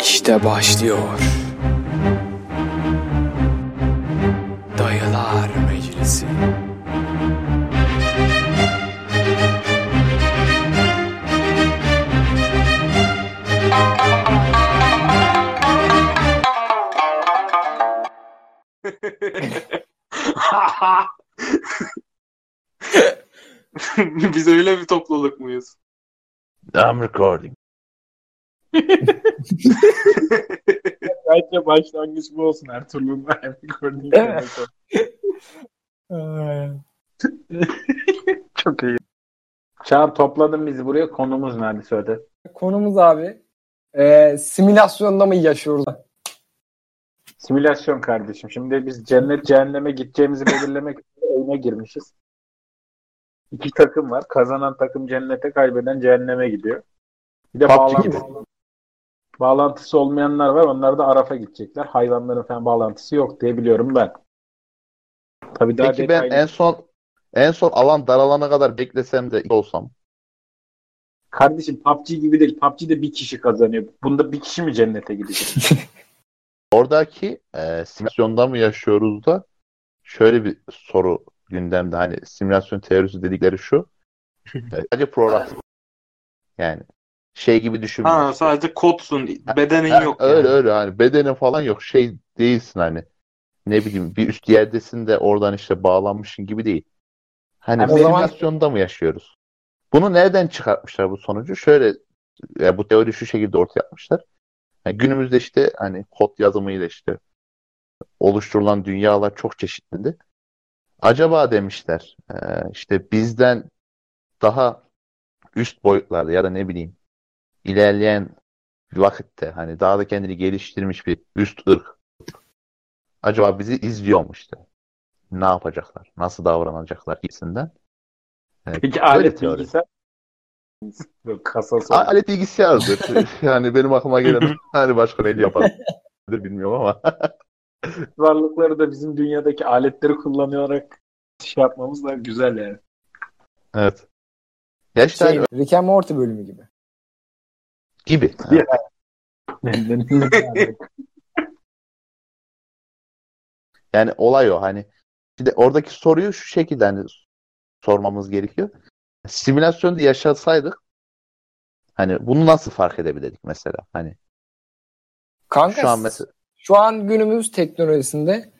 İşte başlıyor. Dayılar Meclisi. Biz öyle bir topluluk muyuz? I'm recording. Bence başlangıç bu olsun Ertuğrul'un gördüğü Evet. Çok iyi. Çağır topladın bizi buraya. Konumuz nerede söyle. Konumuz abi e, simülasyonda mı yaşıyoruz? Simülasyon kardeşim. Şimdi biz cennet cehenneme gideceğimizi belirlemek için oyuna girmişiz. İki takım var. Kazanan takım cennete, kaybeden cehenneme gidiyor. Bir de PUBG bağlantı, gibi. Bağlantısı olmayanlar var. Onlar da Araf'a gidecekler. Hayvanların falan bağlantısı yok diye biliyorum ben. Tabii daha Peki ben en son en son alan daralana kadar beklesem de olsam. Kardeşim PUBG gibi değil. PUBG'de bir kişi kazanıyor. Bunda bir kişi mi cennete gidecek? Oradaki e, simülasyonda mı yaşıyoruz da şöyle bir soru gündemde hani simülasyon teorisi dedikleri şu. e, sadece program. Yani şey gibi düşünme. Ha sadece kodsun. Bedenin Ha, yok. öyle yani. öyle hani bedenin falan yok şey değilsin hani ne bileyim bir üst yerdesin de oradan işte bağlanmışsın gibi değil. Hani Ama o zaman- simülasyonda mı yaşıyoruz? Bunu nereden çıkartmışlar bu sonucu? Şöyle ya bu teori şu şekilde ortaya atmışlar. Yani günümüzde işte hani kod yazımıyla işte oluşturulan dünyalar çok çeşitli. Acaba demişler işte bizden daha üst boyutlarda ya da ne bileyim ilerleyen vakitte hani daha da kendini geliştirmiş bir üst ırk acaba bizi izliyor mu işte? Ne yapacaklar? Nasıl davranacaklar gibisinden. Evet, Peki alet teori. bilgisayar kasası. Alet bilgisayardır. yani benim aklıma gelen hani başka ne yapar bilmiyorum ama. varlıkları da bizim dünyadaki aletleri kullanarak şey yapmamız da güzel yani. evet. Ya işte Şey, hani Rick and Morty bölümü gibi. Gibi. Ya. Yani olay o hani. Şimdi oradaki soruyu şu şekilde hani sormamız gerekiyor. Simülasyonda yaşasaydık hani bunu nasıl fark edebilirdik mesela? Hani Kanka şu an mesela şu an günümüz teknolojisinde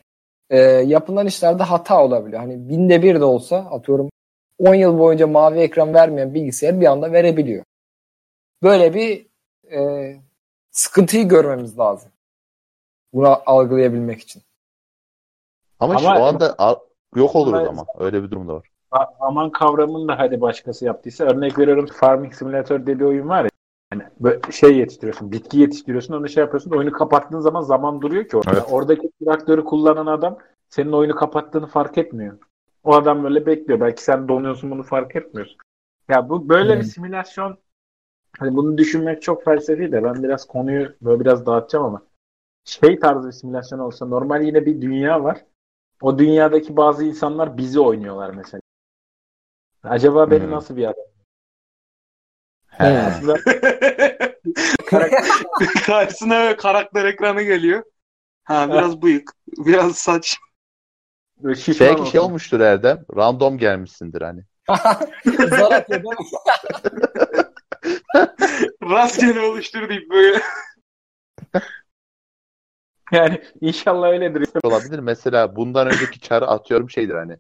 e, yapılan işlerde hata olabiliyor. Hani binde bir de olsa atıyorum 10 yıl boyunca mavi ekran vermeyen bilgisayar bir anda verebiliyor. Böyle bir e, sıkıntıyı görmemiz lazım. Bunu algılayabilmek için. ama, Ama- o anda yok oluruz Ama- ama. Öyle bir durum da var. Zaman kavramını da hadi başkası yaptıysa örnek veriyorum Farming Simulator diye bir oyun var ya. Yani böyle şey yetiştiriyorsun, bitki yetiştiriyorsun, onu şey yapıyorsun. Oyunu kapattığın zaman zaman duruyor ki orada. Evet. Oradaki traktörü kullanan adam senin oyunu kapattığını fark etmiyor. O adam böyle bekliyor. Belki sen donuyorsun bunu fark etmiyorsun. Ya bu böyle bir Hmm. simülasyon hani bunu düşünmek çok felsefi de ben biraz konuyu böyle biraz dağıtacağım ama şey tarzı bir simülasyon olsa normal yine bir dünya var. O dünyadaki bazı insanlar bizi oynuyorlar mesela. Acaba beni Hmm. nasıl bir adam? He. Aslında karakter, Karşısına karakter ekranı geliyor. Ha biraz bıyık, biraz saç. şişman Belki şey olsun. olmuştur Erdem. Random gelmişsindir hani. Zar atıyor değil mi? Rastgele oluştur deyip böyle. Yani inşallah öyledir. olabilir. Mesela bundan önceki çarı atıyorum şeydir hani.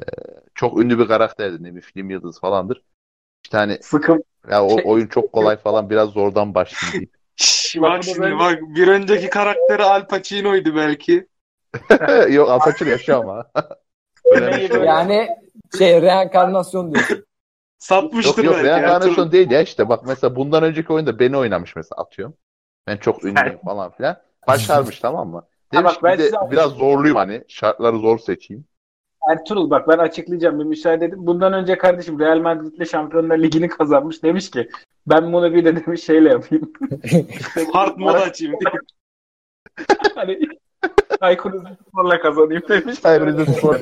e, çok ünlü bir karakterdir. Ne bir film yıldızı falandır. İşte hani Sıkım. ya o Şey- oyun çok kolay falan biraz zordan başlayayım deyip. Bak şimdi böyle- bak bir önceki karakteri Al Pacino'ydu belki. Yok Apaçır yaşıyor ama. Şey. Yani şey reenkarnasyon diyorsun. Yok Satmıştır yok belki. reenkarnasyon Ertuğrul. değil ya işte bak mesela bundan önceki oyunda beni oynamış mesela atıyorum. Ben çok ünlüyüm falan filan. Başarmış tamam mı? Demiş bak ben bir de size- biraz zorluyum hani şartları zor seçeyim. Ertuğrul bak ben açıklayacağım bir müsaade edin. Bundan önce kardeşim Real Madrid'le Şampiyonlar Ligi'ni kazanmış. Demiş ki ben bunu bir de demiş şeyle yapayım. Hard mod açayım. hani Aykut Spor'la kazanayım demiş. Ayrıca spor.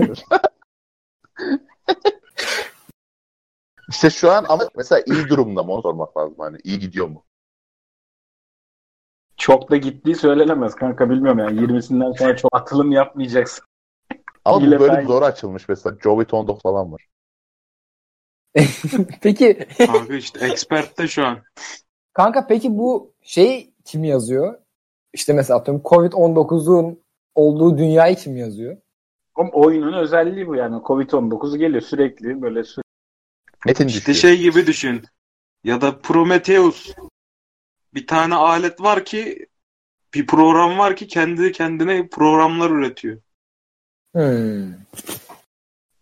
İşte şu an ama mesela iyi durumda mı onu sormak lazım hani iyi gidiyor mu? çok da gittiği söylenemez kanka bilmiyorum yani 20'sinden sonra çok atılım yapmayacaksın. Ama bu bölüm falan- zor açılmış mesela. Jovit 19 falan var. Peki Kanka işte ekspertte şu an. kanka peki bu şey kim yazıyor? İşte mesela atıyorum Covid-19'un olduğu dünyayı kim yazıyor? Oğlum oyunun özelliği bu yani. Covid-19 geliyor sürekli böyle sürekli. Metin İşte düşüyor. şey gibi düşün. Ya da Prometheus. Bir tane alet var ki bir program var ki kendi kendine programlar üretiyor. Hmm.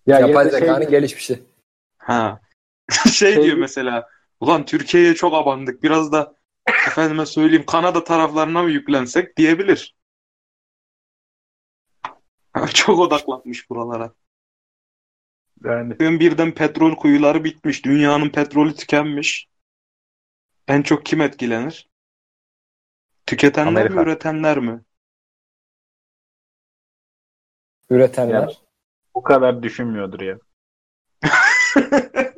Ya Yapay zekanın şey, gelişmişi. Ha. şey Şey- diyor mesela. Ulan Türkiye'ye çok abandık. Biraz da efendime söyleyeyim Kanada taraflarına mı yüklensek diyebilir. Çok odaklanmış buralara. Yani Birden petrol kuyuları bitmiş. Dünyanın petrolü tükenmiş. En çok kim etkilenir? Tüketenler mi, Amerika. üretenler mi? Üretenler. Ya. o kadar düşünmüyordur ya.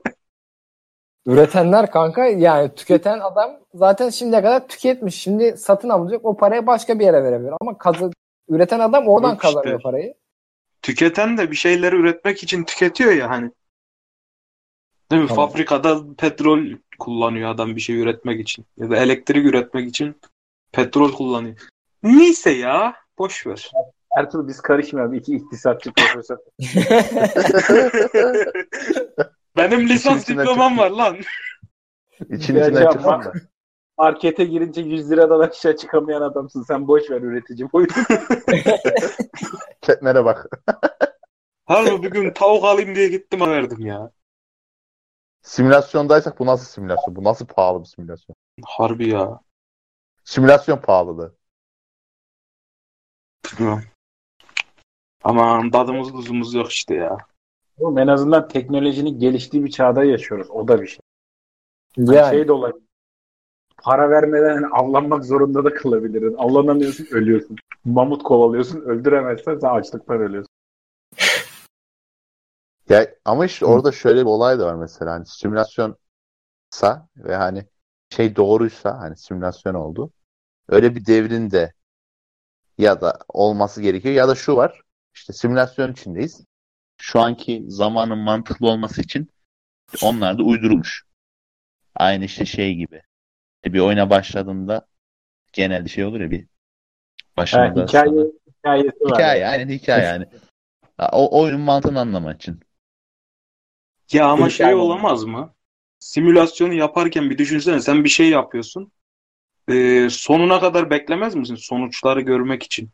Üretenler kanka yani tüketen adam zaten şimdiye kadar tüketmiş. Şimdi satın alacak o parayı başka bir yere verebilir. Ama kazı, üreten adam oradan Yok işte. kazanıyor parayı. Tüketen de bir şeyleri üretmek için tüketiyor ya hani. Değil mi? Tamam. Fabrikada petrol kullanıyor adam bir şey üretmek için. Ya da elektrik üretmek için petrol kullanıyor. Neyse ya. Boş ver. Ertuğrul biz karışmayalım. İki iktisatçı profesör. Benim lisans içinden diplomam var lan. İçin içinden da. Markete girince 100 liradan aşağı çıkamayan adamsın. Sen boş ver üretici boyutu. Chat'lere bak. Harbi bir gün tavuk alayım diye gittim verdim ya. Simülasyondaysak bu nasıl simülasyon? Bu nasıl pahalı bir simülasyon? Harbi ya. Simülasyon pahalılığı. Bilmiyorum. Aman tadımız tuzumuz yok işte ya. Oğlum en azından teknolojinin geliştiği bir çağda yaşıyoruz. O da bir şey. Yani Şey de olabilir. Para vermeden hani avlanmak zorunda da kalabilirdin. Avlanamıyorsun ölüyorsun. Mamut kovalıyorsun öldüremezsen sen açlıktan ölüyorsun. Ya ama işte orada şöyle bir olay da var mesela hani simülasyonsa ve hani şey doğruysa hani simülasyon oldu. Öyle bir devrin de ya da olması gerekiyor ya da şu var. işte simülasyon içindeyiz. Şu anki zamanın mantıklı olması için onlar da uydurulmuş. Aynı işte şey gibi. Bir oyuna başladığında genelde şey olur ya bir Ha, başında hikaye, sana- hikayesi var. hikaye aynen hikaye yani. O oyunun mantığını anlamak için. Ya ama Bir şey olamaz mı? Simülasyonu yaparken bir düşünsene sen bir şey yapıyorsun. Ee, sonuna kadar beklemez misin sonuçları görmek için?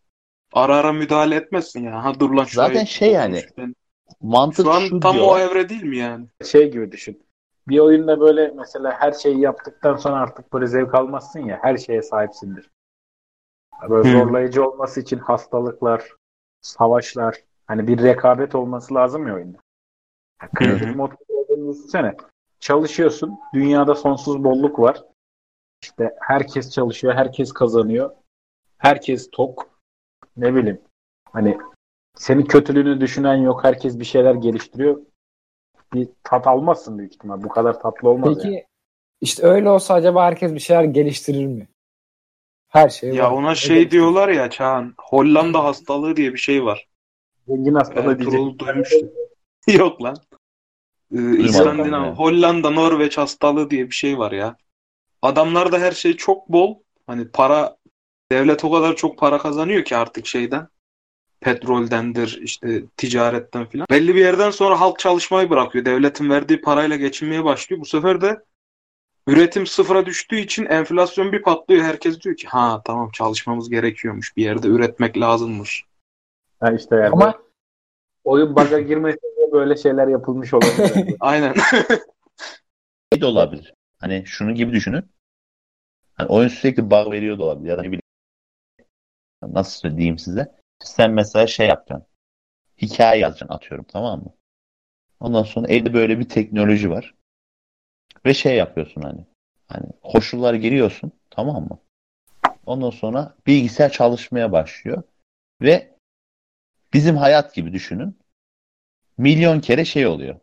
Ara ara müdahale etmezsin ya. Ha dur lan şurayı Zaten şey yani. Mantık Şu an şu tam o diyorlar. evre değil mi yani? Şey gibi düşün. Bir oyunda böyle mesela her şeyi yaptıktan sonra artık böyle zevk almazsın ya her şeye sahipsindir. Böyle Hı. zorlayıcı olması için hastalıklar, savaşlar hani bir rekabet olması lazım ya oyunda. Hı. mod olduğunu düşünsene. Çalışıyorsun. Dünyada sonsuz bolluk var. İşte herkes çalışıyor, herkes kazanıyor. Herkes tok. Ne bileyim. Hani senin kötülüğünü düşünen yok. Herkes bir şeyler geliştiriyor. Bir tat almazsın büyük ihtimal. Bu kadar tatlı olmaz peki yani. işte öyle olsa acaba herkes bir şeyler geliştirir mi? Her şey Ya var. ona şey diyorlar ya Çağan. Hollanda hastalığı diye bir şey var. Zengin hastalığı diyecek. Ertuğrul duymuştum. Yok lan. Ee, İskandinav, yani. Hollanda, Norveç hastalığı diye bir şey var ya. Adamlarda her şey çok bol. Hani para, devlet o kadar çok para kazanıyor ki artık şeyden. Petroldendir, işte ticaretten filan. Belli bir yerden sonra halk çalışmayı bırakıyor. Devletin verdiği parayla geçinmeye başlıyor. Bu sefer de üretim sıfıra düştüğü için enflasyon bir patlıyor. Herkes diyor ki ha tamam çalışmamız gerekiyormuş. Bir yerde üretmek lazımmış. Ha işte yani. Ama oyun bug'a girmesin diye böyle şeyler yapılmış olabilir. Aynen. şey de olabilir. Hani şunu gibi düşünün. Hani oyun sürekli bug veriyor da olabilir. Ya da ne bileyim. Nasıl söyleyeyim size? Sen mesela şey yapacaksın. Hikaye yazacaksın atıyorum tamam mı? Ondan sonra elde böyle bir teknoloji var. Ve şey yapıyorsun hani. Hani koşullar giriyorsun tamam mı? Ondan sonra bilgisayar çalışmaya başlıyor. Ve bizim hayat gibi düşünün. Milyon kere şey oluyor.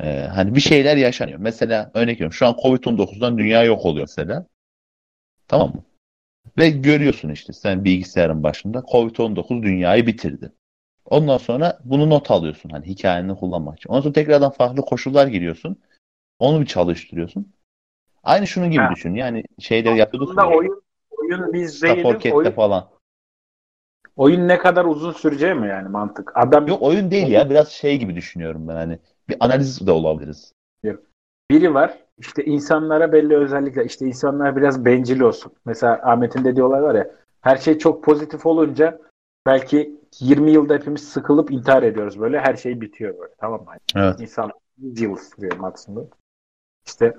Ee, hani bir şeyler yaşanıyor. Mesela örnek veriyorum. Şu an Covid-19'dan dünya yok oluyor mesela. Tamam mı? Ve görüyorsun işte sen bilgisayarın başında Covid-19 dünyayı bitirdi. Ondan sonra bunu not alıyorsun hani hikayeni kullanmak için. Ondan sonra tekrardan farklı koşullar giriyorsun. Onu bir çalıştırıyorsun. Aynı şunun gibi Ha. düşün. Yani şeyleri yapıyorduk Aslında oyun oyun biz değiliz. Oyun, falan. oyun ne kadar uzun süreceği mi yani mantık? Adam Yok oyun değil ya. Biraz şey gibi düşünüyorum ben hani. Bir analiz de olabiliriz. biri var. İşte insanlara belli özellikler. işte insanlar biraz bencil olsun. Mesela Ahmet'in dediği olay var ya. Her şey çok pozitif olunca belki 20 yılda hepimiz sıkılıp intihar ediyoruz böyle. Her şey bitiyor böyle. Tamam mı? Evet. İnsan 100 yıl sürüyor maksimum. İşte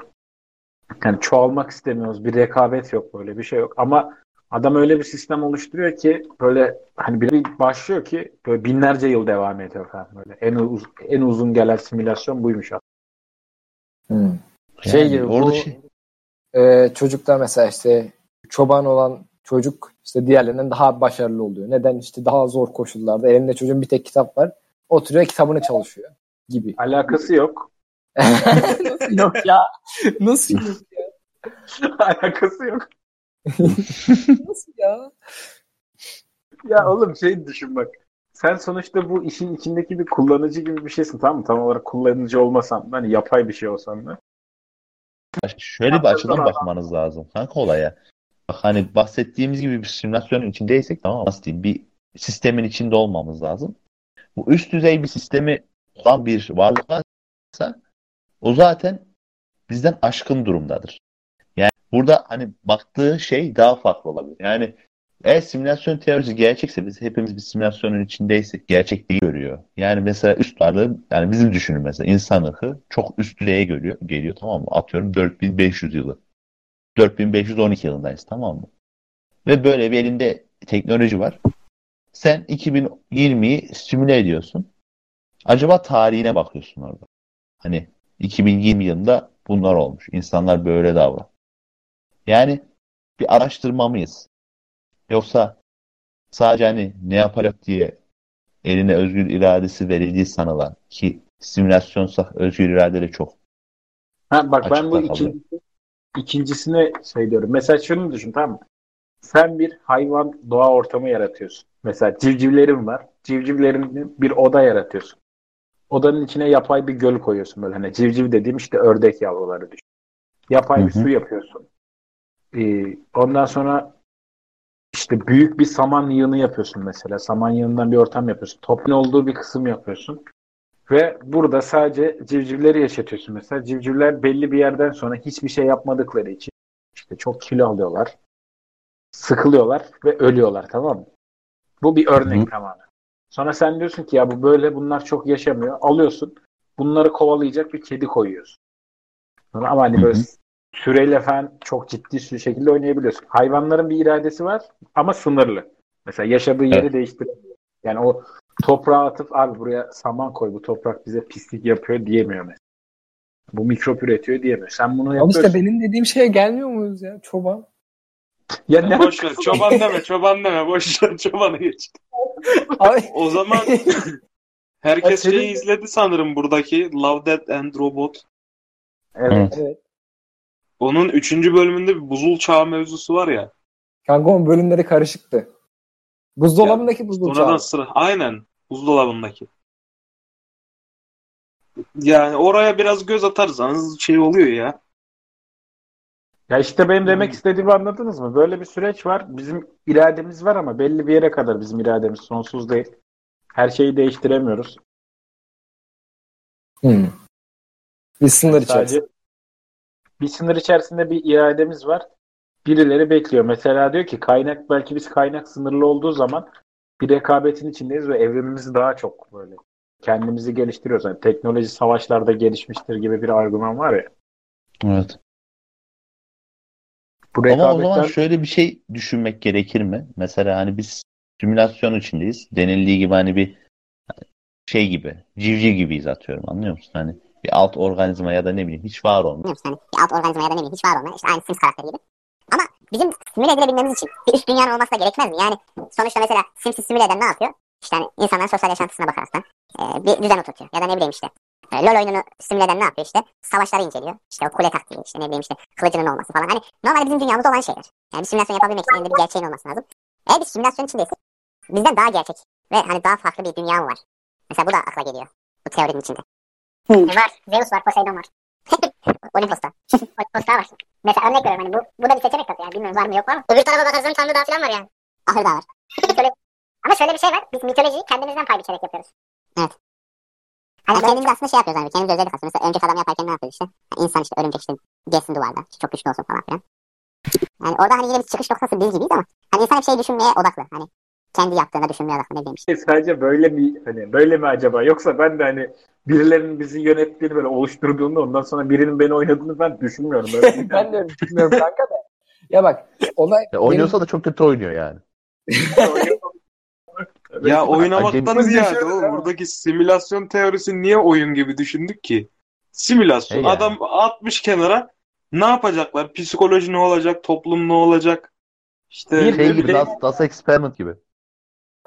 yani çoğalmak istemiyoruz. Bir rekabet yok böyle bir şey yok. Ama adam öyle bir sistem oluşturuyor ki böyle hani bir başlıyor ki böyle binlerce yıl devam ediyor falan böyle. En, uz en uzun gelen simülasyon buymuş aslında. Hmm. Şey Yani gibi, orada bu- şey, Ee, çocuklar mesela işte çoban olan çocuk işte diğerlerinden daha başarılı oluyor. Neden? İşte daha zor koşullarda. Elinde çocuğun bir tek kitap var. Oturuyor kitabını çalışıyor gibi. Alakası yok. Nasıl yok ya? Nasıl yok ya? Alakası yok. Nasıl ya? Ya oğlum şey düşün bak. Sen sonuçta bu işin içindeki bir kullanıcı gibi bir şeysin tamam mı? Tam olarak kullanıcı olmasan da hani yapay bir şey olsan da. Şöyle bir açıdan bakmanız lazım kanka olaya. Bak hani bahsettiğimiz gibi bir simülasyonun içindeysek tamam? Nasıl diyeyim? Bir sistemin içinde olmamız lazım. Bu üst düzey bir sistemi olan bir varlık varsa o zaten bizden aşkın durumdadır. Yani burada hani baktığı şey daha farklı olabilir. Yani eğer simülasyon teorisi gerçekse biz hepimiz bir simülasyonun içindeysek gerçekliği görüyor. Yani mesela üst varlığı yani bizim düşünün mesela insan ırkı çok üst düzeye görüyor, geliyor tamam mı? Atıyorum 4500 yılı. 4512 yılındayız tamam mı? Ve böyle bir elinde teknoloji var. Sen 2020'yi simüle ediyorsun. Acaba tarihine bakıyorsun orada. Hani 2020 yılında bunlar olmuş. İnsanlar böyle davran. Yani bir araştırma mıyız? Yoksa sadece hani ne yapacak diye eline özgür iradesi verildiği sanılan ki simülasyonsa özgür irade de çok Ha, bak ben bu ikinci, ikincisine şey diyorum. Mesela şunu düşün tamam mı? Sen bir hayvan doğa ortamı yaratıyorsun. Mesela civcivlerin var. Civcivlerin bir oda yaratıyorsun. Odanın içine yapay bir göl koyuyorsun böyle. Hani civciv dediğim işte ördek yavruları düşün. Yapay bir Hı hı. su yapıyorsun. Ee, ondan sonra işte büyük bir saman yığını yapıyorsun mesela. Saman yığınından bir ortam yapıyorsun. Toprağın olduğu bir kısım yapıyorsun. Ve burada sadece civcivleri yaşatıyorsun mesela. Civcivler belli bir yerden sonra hiçbir şey yapmadıkları için işte çok kilo alıyorlar. Sıkılıyorlar ve ölüyorlar tamam mı? Bu bir örnek Hı. tamamen. Sonra sen diyorsun ki ya bu böyle bunlar çok yaşamıyor. Alıyorsun. Bunları kovalayacak bir kedi koyuyorsun. Sonra ama hani böyle. Süreyle falan çok ciddi bir şekilde oynayabiliyorsun. Hayvanların bir iradesi var ama sınırlı. Mesela yaşadığı yeri Evet. değiştiremiyor. Yani o toprağa atıp abi buraya saman koy bu toprak bize pislik yapıyor diyemiyor mesela. Bu mikrop üretiyor diyemiyor. Sen bunu Ama yapıyorsun. işte benim dediğim şeye gelmiyor muyuz ya çoban? Ya ne Boş ver. Çoban deme, çoban deme. Boş ver. Çobanı geç. Abi, O zaman herkes şeyi izledi sanırım buradaki Love, Death and Robot. Evet. evet. Onun üçüncü bölümünde bir buzul çağı mevzusu var ya. Kanka onun bölümleri karışıktı. Buzdolabındaki buzlu Sonradan çağı. sıra. Aynen. Buzdolabındaki. Yani oraya biraz göz atarsanız şey oluyor ya. Ya işte benim demek Hmm. istediğimi anladınız mı? Böyle bir süreç var. Bizim irademiz var ama belli bir yere kadar bizim irademiz sonsuz değil. Her şeyi değiştiremiyoruz. Hmm. Bir sınır içerisinde. Sadece bir sınır içerisinde bir irademiz var. Birileri bekliyor. Mesela diyor ki kaynak belki biz kaynak sınırlı olduğu zaman bir rekabetin içindeyiz ve evrimimiz daha çok böyle kendimizi geliştiriyoruz. Yani teknoloji savaşlarda gelişmiştir gibi bir argüman var ya. Evet. Bu Ama o zaman rekabetten şöyle bir şey düşünmek gerekir mi? Mesela hani biz simülasyon içindeyiz. Denildiği gibi hani bir şey gibi, civciv gibiyiz atıyorum anlıyor musun? Hani bir alt organizma ya da ne bileyim hiç var musun? Hani bir alt organizma ya da ne bileyim hiç var olmayan işte aynı Sims karakteri gibi. Ama bizim simüle edilebilmemiz için bir üst dünyanın olması da gerekmez mi? Yani sonuçta mesela Sims'i simüle eden ne yapıyor? İşte hani insanların sosyal yaşantısına bakaraktan e, bir düzen oturtuyor. Ya da ne bileyim işte E, LoL oyununu simüle eden ne yapıyor işte? Savaşları inceliyor. İşte o kule taktiği, işte ne bileyim işte kılıcının olması falan. Hani normalde bizim dünyamızda olan şeyler. Yani bir simülasyon yapabilmek için elinde bir gerçeğin olması lazım. Eğer bir simülasyon içindeysek bizden daha gerçek ve hani daha farklı bir dünya var? Mesela bu da akla geliyor. Bu teorinin içinde. Var. Zeus var, Poseidon var. Olimpos'ta. Olimpos'ta var. Mesela örnek veriyorum hani bu, bu da bir seçenek tabii yani bilmiyorum var mı yok mu ama. Öbür tarafa bakarsan Tanrı Dağı falan var yani. Ahır Dağı var. ama şöyle bir şey var. Biz mitolojiyi kendimizden pay biçerek yapıyoruz. Evet. Hani kendimiz aslında şey yapıyoruz hani kendimiz özellik aslında. Mesela örümcek adam yaparken ne yapıyoruz işte? Yani insan işte örümcek işte geçsin duvarda. İşte çok güçlü olsun falan filan. Yani orada hani yine bir çıkış noktası biz gibiyiz ama hani insan hep şey düşünmeye odaklı. Hani kendi yaptığına düşünmeye odaklı ne bileyim işte. Sadece böyle mi hani böyle mi acaba? Yoksa ben de hani birilerinin bizi yönettiğini böyle oluşturduğunu ondan sonra birinin beni oynadığını ben düşünmüyorum. Böyle ben de öyle düşünmüyorum kanka da. Ya bak olay Ya oynuyorsa da çok kötü oynuyor yani. Ya oynamaktan ziyade oğlum buradaki simülasyon teorisi niye oyun gibi düşündük ki? Simülasyon. Yani. Adam atmış kenara ne yapacaklar? Psikoloji ne olacak? Toplum ne olacak? İşte Bir- Şey bir gibi de- Das, das Experiment gibi.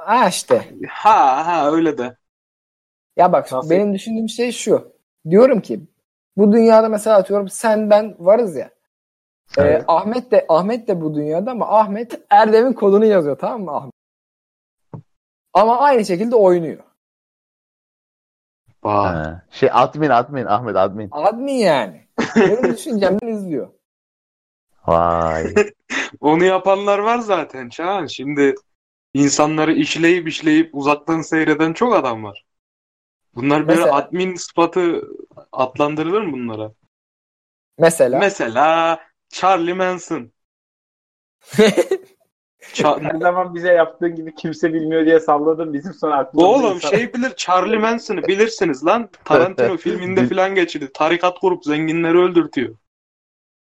Ha işte. ha ha öyle de. Ya bak Nasıl? benim düşündüğüm şey şu. Diyorum ki bu dünyada mesela atıyorum sen ben varız ya. Ee, Evet. Ahmet de Ahmet de bu dünyada ama Ahmet Erdem'in kodunu yazıyor tamam mı Ahmet? Ama aynı şekilde oynuyor. Vay. Ha. Şey admin admin Ahmet admin. Admin yani. Benim düşüncemden izliyor. Vay. Onu yapanlar var zaten Çağan. Şimdi insanları işleyip işleyip uzaktan seyreden çok adam var. Bunlar böyle Mesela? admin sıfatı adlandırılır mı bunlara? Mesela. Mesela Charlie Manson. Ça- Her zaman bize yaptığın gibi kimse bilmiyor diye salladın bizim sonra aklımıza Oğlum insan- şey bilir Charlie Manson'ı bilirsiniz lan. Tarantino filminde falan geçirdi. Tarikat kurup zenginleri öldürtüyor.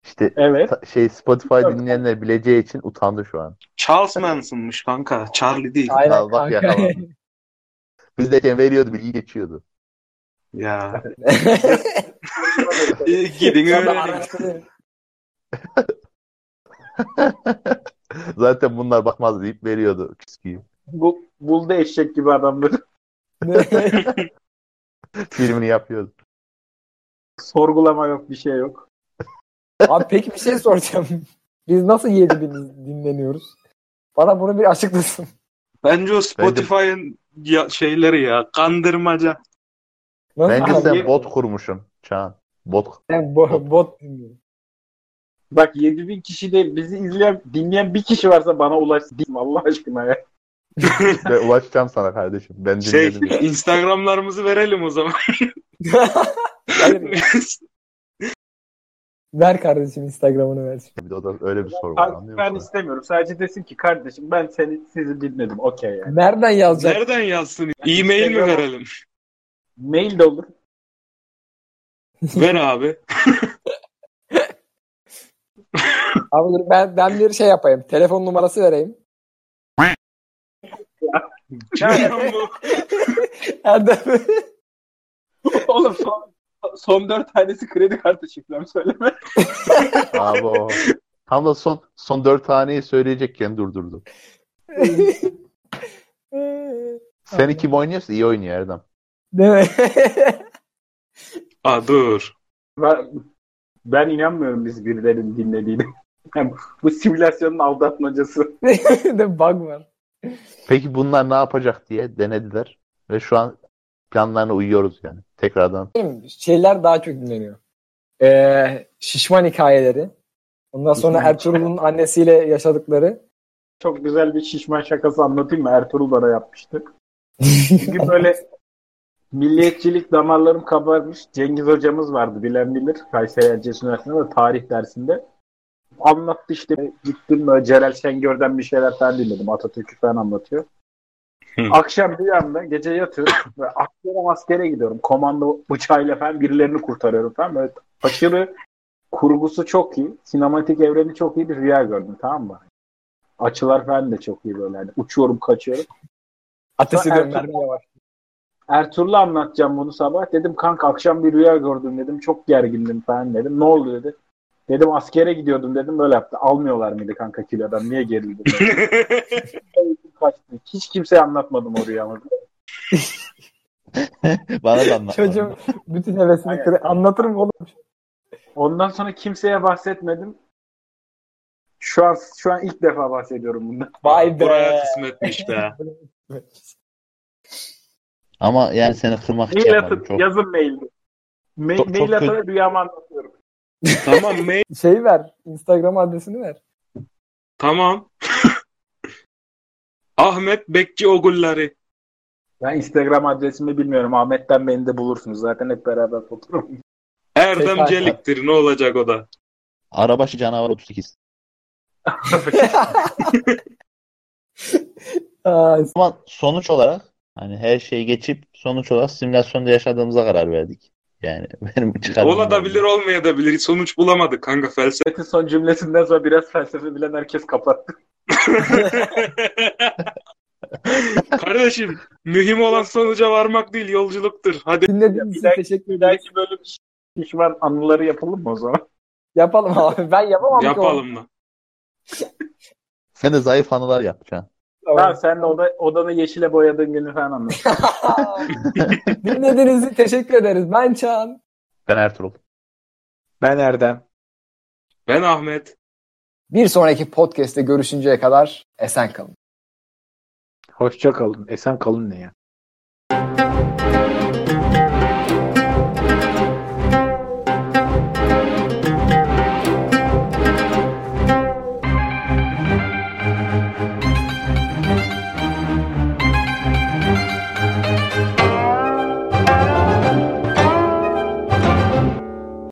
İşte Evet. ta- şey Spotify dinleyenler bileceği için utandı şu an. Charles Manson'mış kanka. Charlie değil. Aynen Al bak kanka. yakaladım. Bizdeyken veriyordu bilgi geçiyordu. Ya. Gidin öğrenin. Zaten bunlar bakmaz deyip veriyordu küsküyü. Bu, buldu eşek gibi adamları. Filmini yapıyordu. Sorgulama yok bir şey yok. Abi peki bir şey soracağım. Biz nasıl 7000 dinleniyoruz? Bana bunu bir açıklasın. Bence o Spotify'ın ya- şeyleri ya. Kandırmaca. Nasıl? Bence Abi, sen bot kurmuşsun Çağan. Bot. ben bo- bot dinliyorum. Bak 7000 kişi değil bizi izleyen dinleyen bir kişi varsa bana ulaş diyeyim Allah aşkına ya. Ben ulaşacağım sana kardeşim. Ben Şey dinledim. Instagramlarımızı verelim o zaman. ver kardeşim Instagram'ını ver. Bir de o da öyle bir soru var Ben, anlıyor ben musun? istemiyorum. Sadece desin ki kardeşim ben seni sizi dinledim. Okey yani. Nereden yazacak? Nereden yazsın? E-mail mi Instagram- verelim? Mail de olur. Ver abi. Abi dur ben, ben bir şey yapayım. Telefon numarası vereyim. Erdem. Oğlum son, son dört tanesi kredi kartı şifrem söyleme. Abi o. Tam da son son dört taneyi söyleyecekken durdurdu. Sen kim oynuyorsa iyi oynuyor Erdem. Değil mi? Aa dur. Ben, ben inanmıyorum biz birilerinin dinlediğini. Yani bu simülasyonun aldatmacası. De bug var. Peki bunlar ne yapacak diye denediler. Ve şu an planlarına uyuyoruz yani. Tekrardan. Benim şeyler daha çok dinleniyor. Ee, şişman hikayeleri. Ondan sonra Ertuğrul'un annesiyle yaşadıkları. Çok güzel bir şişman şakası anlatayım mı? Ertuğrul bana yapmıştı. Çünkü böyle milliyetçilik damarlarım kabarmış. Cengiz hocamız vardı bilen bilir. Kayseri Erciyes Üniversitesi'nde tarih dersinde. Anlattı işte gittim böyle Celal Şengör'den bir şeyler falan dinledim. Atatürk'ü falan anlatıyor. Akşam bir anda gece yatıyorum ve askere askere gidiyorum. Komando bıçağıyla falan birilerini kurtarıyorum falan. Böyle aşırı kurgusu çok iyi. Sinematik evreni çok iyi bir rüya gördüm tamam mı? Açılar falan da çok iyi böyle. Yani uçuyorum kaçıyorum. Ertuğrul- mermi yavaş. Ertuğrul'a anlatacağım bunu sabah. Dedim kanka akşam bir rüya gördüm dedim. Çok gergindim falan dedim. Ne oldu dedi. Dedim askere gidiyordum dedim böyle yaptı. Almıyorlar mıydı kanka kilodan? Niye gerildin? Kaçtı. Hiç kimseye anlatmadım o rüyamı. Bana da anlat. Çocuğum bütün hevesini kır. Anlatırım oğlum. Ondan sonra kimseye bahsetmedim. Şu an şu an ilk defa bahsediyorum bundan. Vay be. Buraya kısmetmiş be. Ama yani seni kırmak için Mail yapmadım. atıp Çok, yazın mailde. Ma- Çok- çok mail kötü. atarak rüyamı anlatıyorum. tamam mail. Şey ver. Instagram adresini ver. Tamam. Ahmet Bekçi Ogulları. Ben Instagram adresimi bilmiyorum. Ahmet'ten beni de bulursunuz. Zaten hep beraber fotoğraf. Erdem Celik'tir. Ne olacak o da? Arabaşı canavar 38. Aa, Ama sonuç olarak hani her şeyi geçip sonuç olarak simülasyonda yaşadığımıza karar verdik. Yani benim çıkarımım. Olabilir olmayabilir. Sonuç bulamadık kanka felsefe. Son cümlesinden sonra biraz felsefe bilen herkes kapattı. Kardeşim mühim olan sonuca varmak değil yolculuktur. Hadi dinlediğiniz için teşekkür Bir ederim. dahaki bölüm pişman anıları yapalım mı o zaman? Yapalım abi. Ben yapamam yapalım da. Sen de zayıf anılar yapacaksın. Tamam sen de oda, odanı yeşile boyadığın günü falan anlat. Dinlediğiniz için teşekkür ederiz. Ben Çağan. Ben Ertuğrul. Ben Erdem. Ben Ahmet. Bir sonraki podcast'te görüşünceye kadar esen kalın. Hoşça kalın. Esen kalın ne ya?